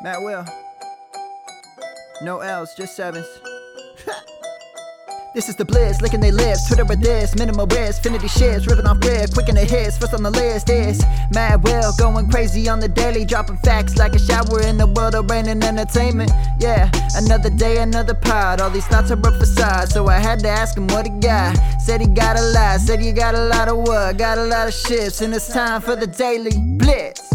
Matt Will. No L's, just sevens. This is the bliss, licking their lips, Twitter with this, minimal risk, finity shits, ripping off grid, quick in the hits, first on the list is Mad Will, going crazy on the daily, dropping facts like a shower in the world of rain and entertainment. Yeah, another day, another pod, all these thoughts are a facade, so I had to ask him what he got. Said he got a lot, said he got a lot of what, got a lot of shifts, and it's time for the daily blitz.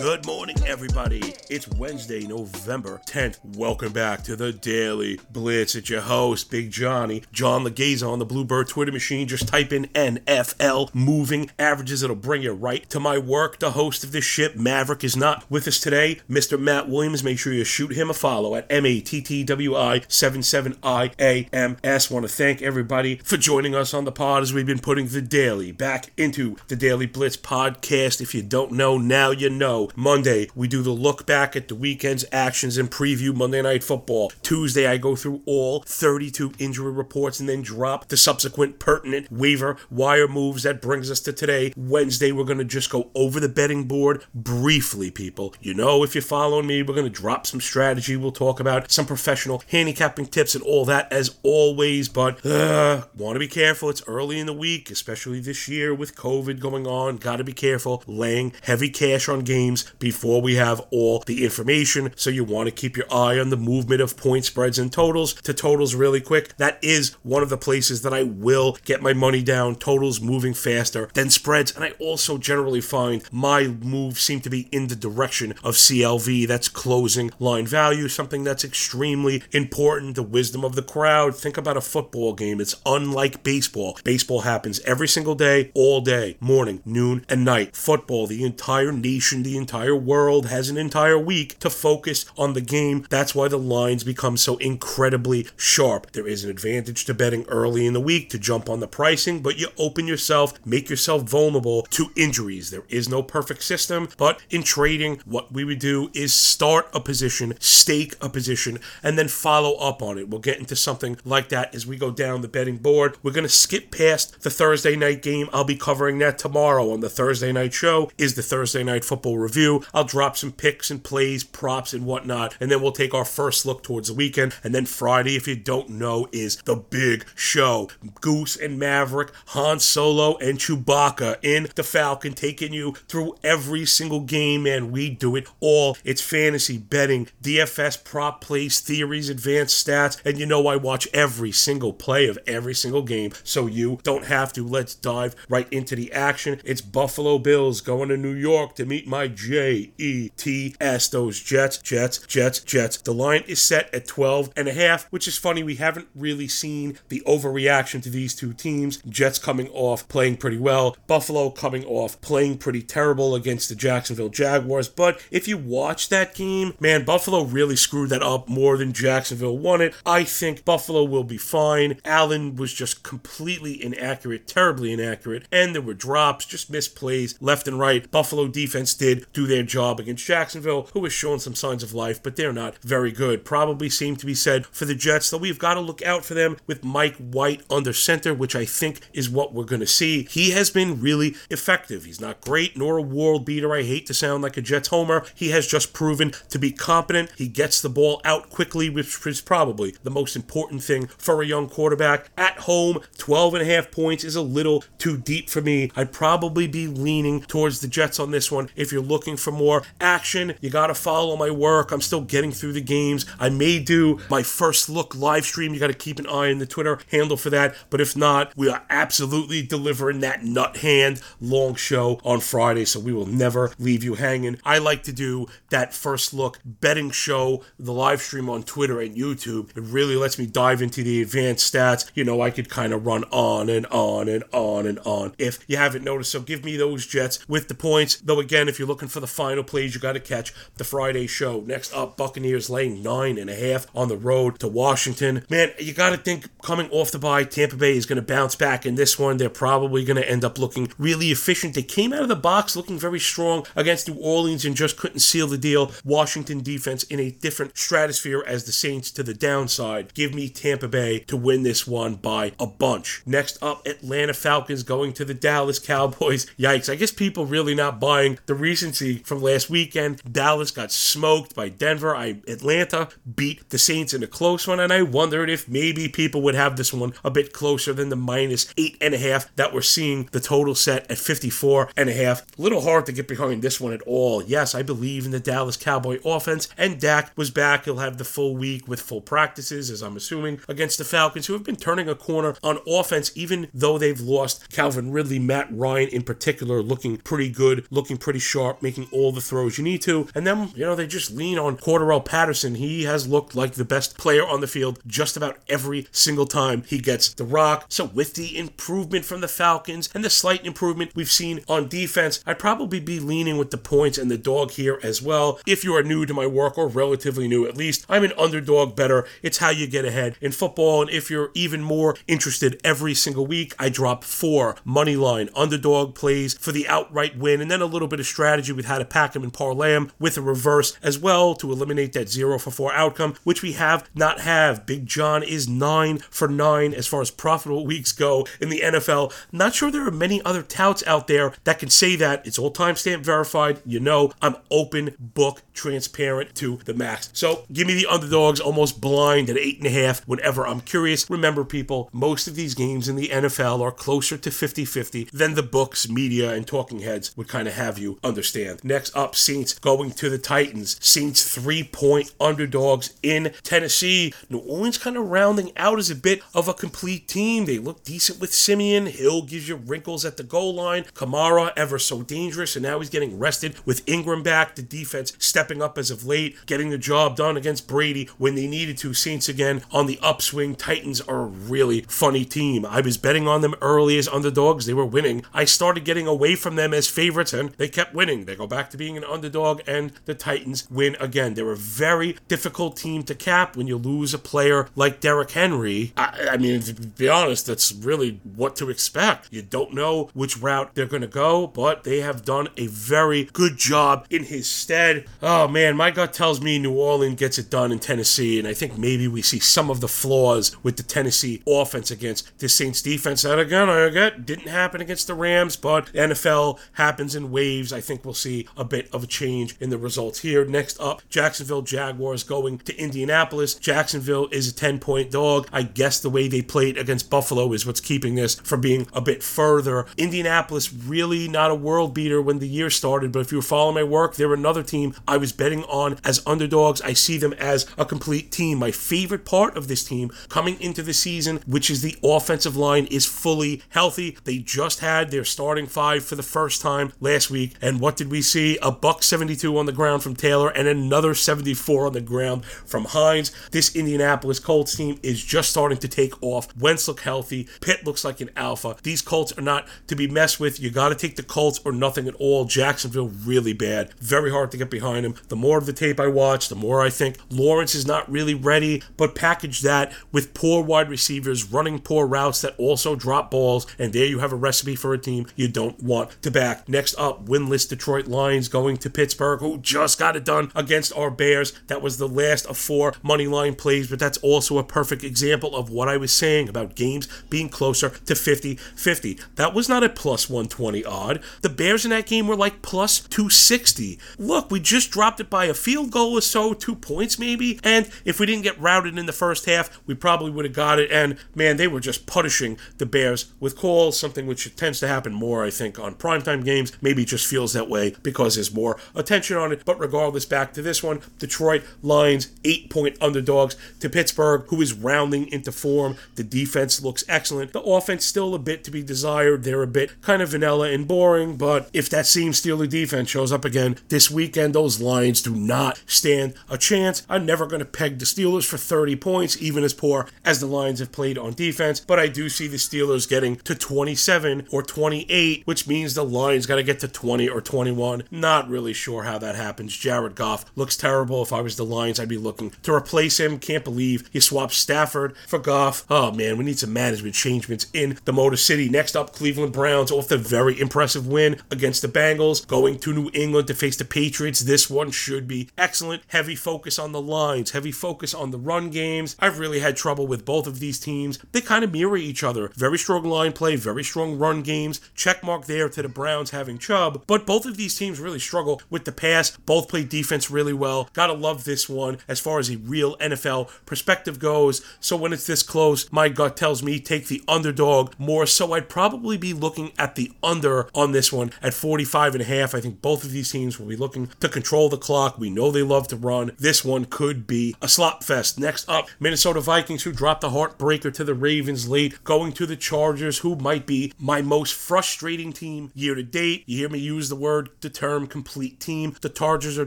Good morning, everybody. It's Wednesday, November 10th. Welcome back to the Daily Blitz. It's your host, Big Johnny. John Laghezza on the Bluebird Twitter machine. Just type in NFL moving averages. It'll bring you right to my work. The host of this ship, Maverick, is not with us today. Mr. Matt Williams, make sure you shoot him a follow at M A T T W I 77 I A M S. Want to thank everybody for joining us on the pod as we've been putting the daily back into the Daily Blitz podcast. If you don't know, now you know. Monday, we do the look back at the weekend's actions and preview Monday Night Football. Tuesday, I go through all 32 injury reports and then drop the subsequent pertinent waiver wire moves. That brings us to today. Wednesday, we're going to just go over the betting board briefly, people. You know, if you're following me, we're going to drop some strategy. We'll talk about some professional handicapping tips and all that as always. But uh, want to be careful. It's early in the week, especially this year with COVID going on. Got to be careful laying heavy cash on games before we have all the information. So you want to keep your eye on the movement of point spreads and totals to totals really quick. That is one of the places that I will get my money down. Totals moving faster than spreads. And I also generally find my moves seem to be in the direction of CLV. That's closing line value, something that's extremely important. The wisdom of the crowd. Think about a football game. It's unlike baseball. Baseball happens every single day, all day, morning, noon, and night. Football, the entire nation, the entire world has an entire week to focus on the game. That's why the lines become so incredibly sharp. There is an advantage to betting early in the week to jump on the pricing, but you open yourself, make yourself vulnerable to injuries. There is no perfect system, but in trading, what we would do is start a position, stake a position, and then follow up on it. We'll get into something like that as we go down the betting board. We're going to skip past the Thursday night game. I'll be covering that tomorrow on the Thursday night show. Is the Thursday night football review. I'll drop some picks and plays, props and whatnot, and then we'll take our first look towards the weekend. And then Friday, if you don't know, is the big show. Goose and Maverick, Han Solo and Chewbacca in the Falcon, taking you through every single game, and we do it all. It's fantasy betting, DFS prop plays, theories, advanced stats, and you know I watch every single play of every single game, so you don't have to. Let's dive right into the action. It's Buffalo Bills going to New York to meet my J E T S. Those Jets, Jets, Jets, Jets. The line is set at 12 and a half, which is funny. We haven't really seen the overreaction to these two teams. Jets coming off playing pretty well, Buffalo coming off playing pretty terrible against the Jacksonville Jaguars. But if you watch that game, man, Buffalo really screwed that up more than Jacksonville won it. I think Buffalo will be fine. Allen was just completely inaccurate, terribly inaccurate, and there were drops, just misplays left and right. Buffalo defense did do their job against Jacksonville, who has shown some signs of life, but they're not very good. Probably seem to be said for the Jets, though we've got to look out for them with Mike White under center, which I think is what we're going to see. He has been really effective. He's not great nor a world beater. I hate to sound like a Jets homer. He has just proven to be competent. He gets the ball out quickly, which is probably the most important thing for a young quarterback. At home, 12 and a half points is a little too deep for me. I'd probably be leaning towards the Jets on this one. If you're looking for more action, you got to follow my work. I'm still getting through the games. I may do my first look live stream. You got to keep an eye on the Twitter handle for that. But if not, we are absolutely delivering that nut hand long show on Friday. So we will never leave you hanging. I like to do that first look betting show, the live stream on Twitter and YouTube. It really lets me dive into the advanced stats. You know, I could kind of run on and on and on and on if you haven't noticed. So give me those Jets with the points. Though, again, if you're looking for the final plays, you got to catch the Friday show. Next up, Buccaneers laying nine and a half on the road to Washington. Man, you got to think coming off the bye, Tampa Bay is going to bounce back in this one. They're probably going to end up looking really efficient. They came out of the box looking very strong against New Orleans and just couldn't seal the deal. Washington defense in a different stratosphere as the Saints to the downside. Give me Tampa Bay to win this one by a bunch. Next up, Atlanta Falcons going to the Dallas Cowboys. Yikes. I guess people really not buying the recent from last weekend. Dallas got smoked by Denver. I Atlanta beat the Saints in a close one, and I wondered if maybe people would have this one a bit closer than the minus eight and a half that we're seeing the total set at 54 and a half. A little hard to get behind this one at all. Yes, I believe in the Dallas Cowboy offense, and Dak was back. He'll have the full week with full practices, as I'm assuming, against the Falcons, who have been turning a corner on offense, even though they've lost Calvin Ridley, Matt Ryan in particular, looking pretty good, looking pretty sharp, making all the throws you need to. And then, you know, they just lean on Cordarrelle Patterson. He has looked like the best player on the field just about every single time he gets the rock. So, with the improvement from the Falcons and the slight improvement we've seen on defense, I'd probably be leaning with the points and the dog here as well. If you are new to my work or relatively new at least, I'm an underdog better. It's how you get ahead in football. And if you're even more interested every single week, I drop four money line underdog plays for the outright win and then a little bit of strategy with had to pack them and parlay them with a reverse as well to eliminate that zero for four outcome, which we have not have. Big John is nine for nine as far as profitable weeks go in the NFL. Not sure there are many other touts out there that can say that. It's all timestamp verified. You know, I'm open book transparent to the max. So give me the underdogs almost blind at eight and a half whenever I'm curious. Remember, people, most of these games in the NFL are closer to 50 50 than the books, media, and talking heads would kind of have you understand. Next up, Saints going to the Titans. Saints three point underdogs in Tennessee. New Orleans kind of rounding out as a bit of a complete team. They look decent with Siemian. Hill gives you wrinkles at the goal line. Kamara ever so dangerous, and now he's getting rested with Ingram back. The defense stepping up as of late, getting the job done against Brady when they needed to. Saints again on the upswing. Titans are a really funny team. I was betting on them early as underdogs. They were winning. I started getting away from them as favorites, and they kept winning. They go back to being an underdog, and the Titans win again. They're a very difficult team to cap when you lose a player like Derrick Henry. I, I mean, to be honest, that's really what to expect. You don't know which route they're going to go, but they have done a very good job in his stead. Oh man, my gut tells me New Orleans gets it done in Tennessee, and I think maybe we see some of the flaws with the Tennessee offense against the Saints defense. That again, I get didn't happen against the Rams, but NFL happens in waves. I think we'll see a bit of a change in the results here. Next up, Jacksonville Jaguars going to Indianapolis. Jacksonville is a 10 point dog. I guess the way they played against Buffalo is what's keeping this from being a bit further. Indianapolis really not a world beater when the year started, but if you were following my work, they're another team I was betting on as underdogs. I see them as a complete team. My favorite part of this team coming into the season, which is the offensive line, is fully healthy. They just had their starting five for the first time last week, and what did we see? A buck 72 on the ground from Taylor and another 74 on the ground from Hines. This Indianapolis Colts team is just starting to take off. Wentz look healthy. Pitt looks like an alpha. These Colts are not to be messed with. You got to take the Colts or nothing at all. Jacksonville really bad. Very hard to get behind him. The more of the tape I watch, the more I think Lawrence is not really ready. But package that with poor wide receivers running poor routes that also drop balls, and there you have a recipe for a team you don't want to back. Next up, winless Detroit Lions going to Pittsburgh, who just got it done against our Bears. That was the last of four money line plays, but that's also a perfect example of what I was saying about games being closer to 50 50. That was not a plus 120 odd. The Bears in that game were like plus 260. Look, we just dropped it by a field goal or so, two points maybe, and if we didn't get routed in the first half, we probably would have got it. And man, they were just punishing the Bears with calls, something which tends to happen more, I think, on primetime games. Maybe just feels that way because there's more attention on it. But regardless, back to this one Detroit Lions, eight point underdogs to Pittsburgh, who is rounding into form. The defense looks excellent. The offense still a bit to be desired. They're a bit kind of vanilla and boring, but if that same Steeler defense shows up again this weekend, those Lions do not stand a chance. I'm never going to peg the Steelers for 30 points, even as poor as the Lions have played on defense, but I do see the Steelers getting to 27 or 28, which means the Lions got to get to 20 or 21. Not really sure how that happens. Jared Goff looks terrible. If I was the Lions, I'd be looking to replace him. Can't believe he swapped Stafford for Goff. Oh man, we need some management changements in the Motor City. Next up, Cleveland Browns off the very impressive win against the Bengals, going to New England to face the Patriots. This one should be excellent. Heavy focus on the lines, heavy focus on the run games. I've really had trouble with both of these teams. They kind of mirror each other. Very strong line play, very strong run games. Check mark there to the Browns having Chubb, but both of these these teams really struggle with the pass. Both play defense really well. Gotta love this one as far as a real NFL perspective goes. So when it's this close, my gut tells me take the underdog more. So I'd probably be looking at the under on this one at 45 and a half. I think both of these teams will be looking to control the clock. We know they love to run. This one could be a slop fest. Next up, Minnesota Vikings, who dropped the heartbreaker to the Ravens late, going to the Chargers, who might be my most frustrating team year to date. You hear me use the word, the term complete team. The Chargers are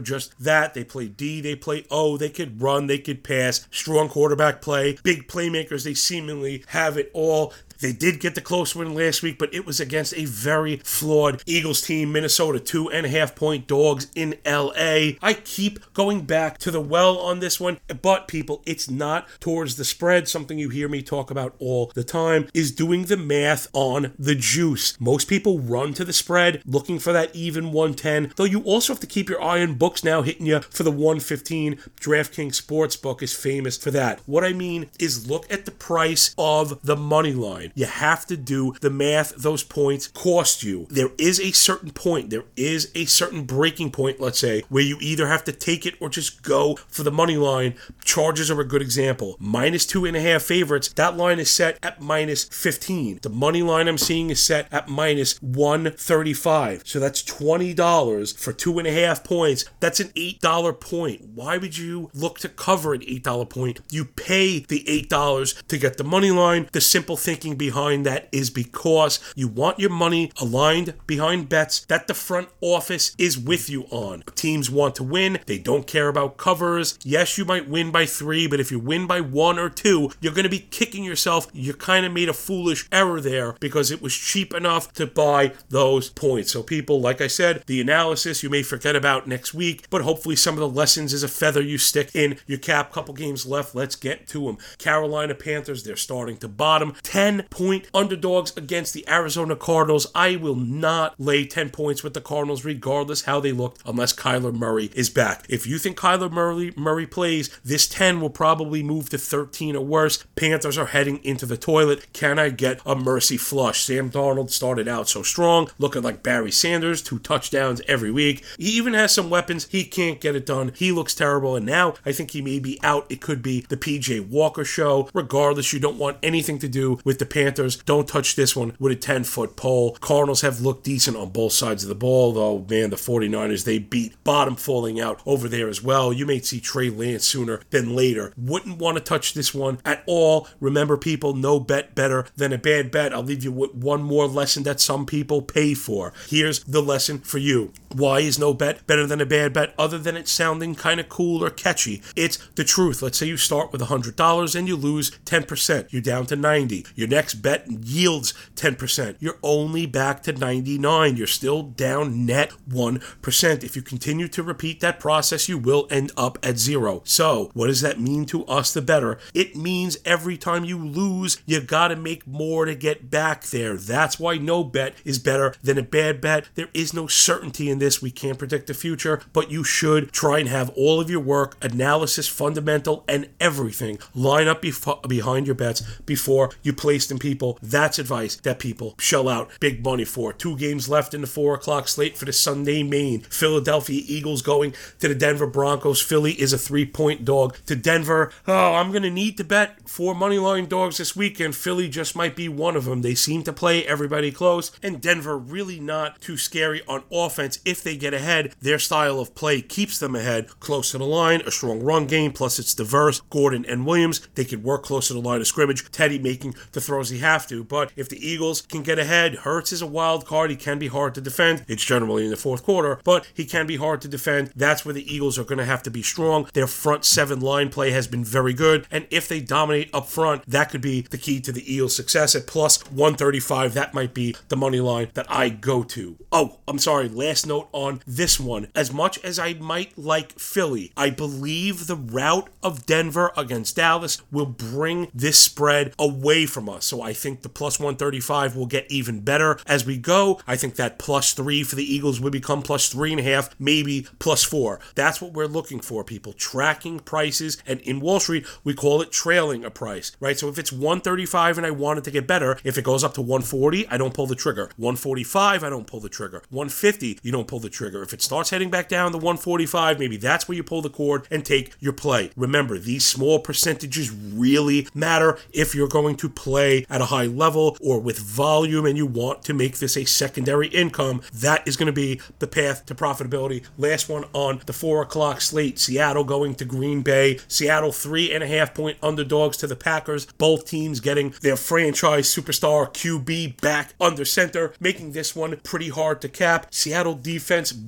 just that. They play D, they play O, they could run, they could pass, strong quarterback play, big playmakers. They seemingly have it all. They did get the close win last week, but it was against a very flawed Eagles team, Minnesota, two and a half point dogs in LA. I keep going back to the well on this one, but people, it's not towards the spread. Something you hear me talk about all the time is doing the math on the juice. Most people run to the spread looking for that even 110, though you also have to keep your eye on books now hitting you for the 115. DraftKings Sportsbook is famous for that. What I mean is look at the price of the money line. You have to do the math those points cost you. There is a certain point, there is a certain breaking point, let's say, where you either have to take it or just go for the money line. Chargers are a good example. Minus two and a half favorites, that line is set at minus 15. The money line I'm seeing is set at minus 135. So that's $20 for two and a half points. That's an $8 point. Why would you look to cover an $8 point? You pay the $8 to get the money line. The simple thinking behind that is because you want your money aligned behind bets that the front office is with you on. Teams want to win, they don't care about covers. Yes, you might win by three, but if you win by one or two, you're going to be kicking yourself. You kind of made a foolish error there because it was cheap enough to buy those points. So, people, like I said, the analysis you may forget about next week, but hopefully some of the lessons is a feather you stick in your cap. Couple games left. Let's get to them. Carolina Panthers, they're starting to bottom. 10 point underdogs against the Arizona Cardinals. I will not lay 10 points with the Cardinals, regardless how they looked, unless Kyler Murray is back. If you think Kyler Murray, Murray plays, this 10 will probably move to 13 or worse. Panthers are heading into the toilet. Can I get a mercy flush? Sam Darnold started out so strong, looking like Barry Sanders, two touchdowns every week. He even has some weapons. He can't get it done. He looks terrible. And now I think he may be out. It could be the PJ Walker show. Regardless, you don't want anything to do with the Panthers. Don't touch this one with a 10 foot pole. Cardinals have looked decent on both sides of the ball, though, man, the 49ers, they beat bottom falling out over there as well. You may see Trey Lance sooner than later. Wouldn't want to touch this one at all. Remember, people, no bet better than a bad bet. I'll leave you with one more lesson that some people pay for. Here's the lesson for you. Why is no bet better than a bad bet other than it sounding kind of cool or catchy? It's the truth. Let's say you start with $100 and you lose 10%. You're down to 90. Your next bet yields 10%. You're only back to 99. You're still down net 1%. If you continue to repeat that process, you will end up at zero. So, what does that mean to us, the better? It means every time you lose, you got to make more to get back there. That's why no bet is better than a bad bet. There is no certainty in this. We can't predict the future, but you should try and have all of your work, analysis, fundamental, and everything line up behind your bets before you place them, people. That's advice that people shell out big money for. Two games left in the four o'clock slate for the Sunday main. Philadelphia Eagles going to the Denver Broncos. Philly is a three point dog to Denver. Oh, I'm going to need to bet four money line dogs this weekend. Philly just might be one of them. They seem to play everybody close, and Denver really not too scary on offense if they get ahead. Their style of play keeps them ahead, close to the line, a strong run game, plus it's diverse. Gordon and Williams, they could work close to the line of scrimmage. Teddy making the throws he have to, but if the Eagles can get ahead, Hurts is a wild card. He can be hard to defend. It's generally in the fourth quarter, but he can be hard to defend. That's where the Eagles are going to have to be strong. Their front seven line play has been very good, and if they dominate up front, that could be the key to the Eagles' success. At plus 135, that might be the money line that I go to. Oh, I'm sorry. Last note on this one. As much as I might like Philly, I believe the route of Denver against Dallas will bring this spread away from us. So I think the plus 135 will get even better as we go. I think that plus three for the Eagles will become plus three and a half, maybe plus four. That's what we're looking for, people. Tracking prices. And in Wall Street, we call it trailing a price, right? So if it's 135 and I want it to get better, if it goes up to 140, I don't pull the trigger. 145, I don't pull the trigger. 150, you don't pull the trigger. If it starts heading back down to 145, maybe that's where you pull the cord and take your play. Remember, these small percentages really matter if you're going to play at a high level or with volume and you want to make this a secondary income. That is going to be the path to profitability. Last one on the four o'clock slate Seattle going to Green Bay. Seattle three and a half point underdogs to the Packers. Both teams getting their franchise superstar QB back under center, making this one pretty hard to cap. Seattle defense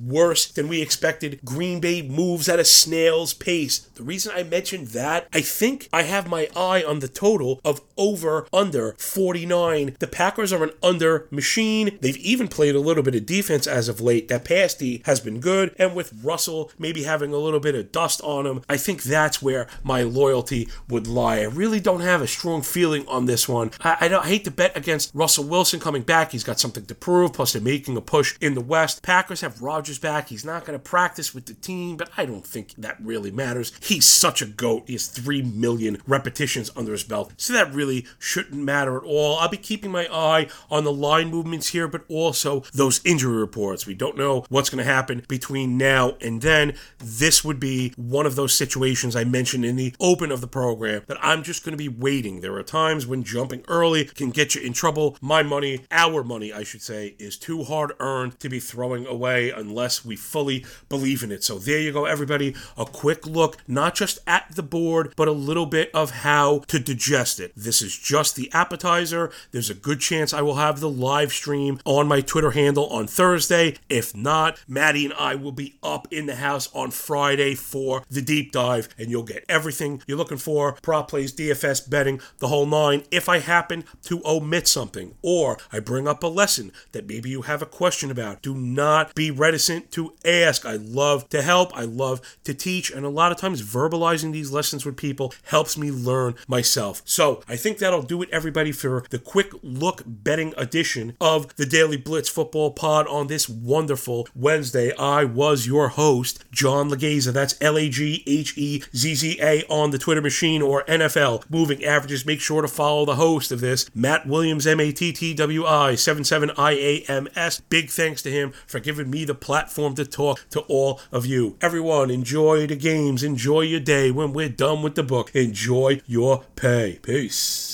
worse than we expected. Green Bay moves at a snail's pace. The reason I mentioned that, I think I have my eye on the total of over under 49. The Packers are an under machine. They've even played a little bit of defense as of late. That pasty has been good. And with Russell maybe having a little bit of dust on him, I think that's where my loyalty would lie. I really don't have a strong feeling on this one. I, I, I hate to bet against Russell Wilson coming back. He's got something to prove. Plus, they're making a push in the West. Packers have Rodgers back. He's not going to practice with the team, but I don't think that really matters. He's such a goat. He has 3 million repetitions under his belt. So that really shouldn't matter at all. I'll be keeping my eye on the line movements here, but also those injury reports. We don't know what's going to happen between now and then. This would be one of those situations I mentioned in the open of the program that I'm just going to be waiting. There are times when jumping early can get you in trouble. My money, our money, I should say, is too hard earned to be throwing away unless we fully believe in it. So there you go, everybody. A quick look, not just at the board, but a little bit of how to digest it. This is just the appetizer. There's a good chance I will have the live stream on my Twitter handle on Thursday. If not, Maddie and I will be up in the house on Friday for the deep dive, and you'll get everything you're looking for prop plays, DFS, betting, the whole nine. If I happen to omit something or I bring up a lesson that maybe you have a question about, do not be reticent to ask. I love to help, I love to teach, and a lot of times verbalizing these lessons with people helps me learn myself. So I think that'll do it, everybody, for the quick look betting edition of the Daily Blitz Football Pod on this wonderful Wednesday. I was your host, John Laghezza. That's L A G H E Z Z A on the Twitter machine or NFL Moving Averages. Make sure to follow the host of this, Matt Williams, M A T T W I 77 I A M S. Big thanks to him for giving me the platform to talk to all of you. Everyone, enjoy the games, enjoy your day. When we're done with the book, enjoy your pay. Peace.